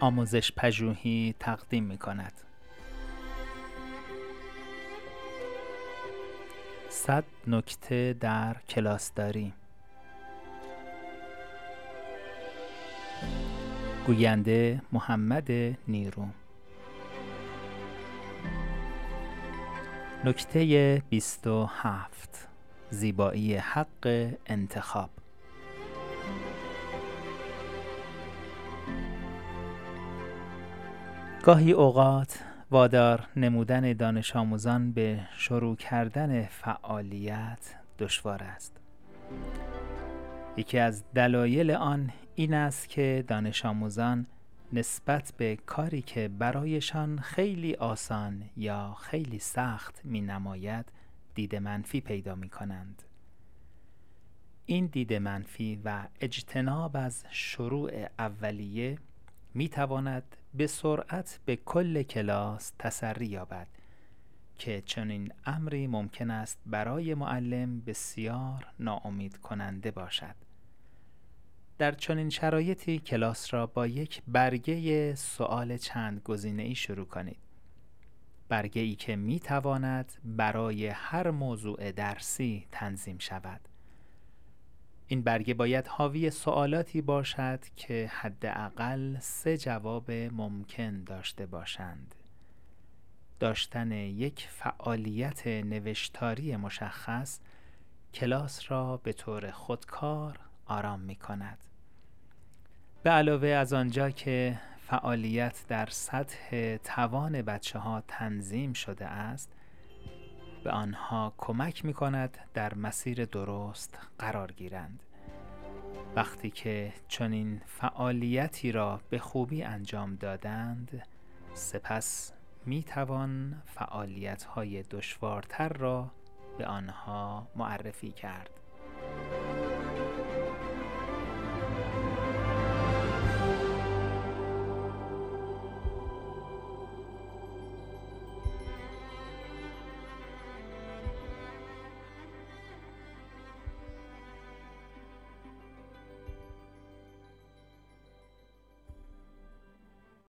آموزش پژوهی تقدیم می کند. صد نکته در کلاسداری گوینده محمد نیرو. نکته 27 زیبایی حق انتخاب. گاهی اوقات وادار نمودن دانش آموزان به شروع کردن فعالیت دشوار است یکی از دلایل آن این است که دانش آموزان نسبت به کاری که برایشان خیلی آسان یا خیلی سخت می نماید دید منفی پیدا می کنند. این دید منفی و اجتناب از شروع اولیه می تواند به سرعت به کل کلاس تسری یابد که چنین امری ممکن است برای معلم بسیار ناامید کننده باشد. در چنین شرایطی کلاس را با یک برگه سوال چند گزینه ای شروع کنید. برگه ای که می تواند برای هر موضوع درسی تنظیم شود. این برگه باید حاوی سوالاتی باشد که حداقل سه جواب ممکن داشته باشند. داشتن یک فعالیت نوشتاری مشخص کلاس را به طور خودکار آرام می کند به علاوه از آنجا که فعالیت در سطح توان بچه ها تنظیم شده است به آنها کمک می کند در مسیر درست قرار گیرند. وقتی که چنین فعالیتی را به خوبی انجام دادند سپس می توان فعالیت های دشوارتر را به آنها معرفی کرد.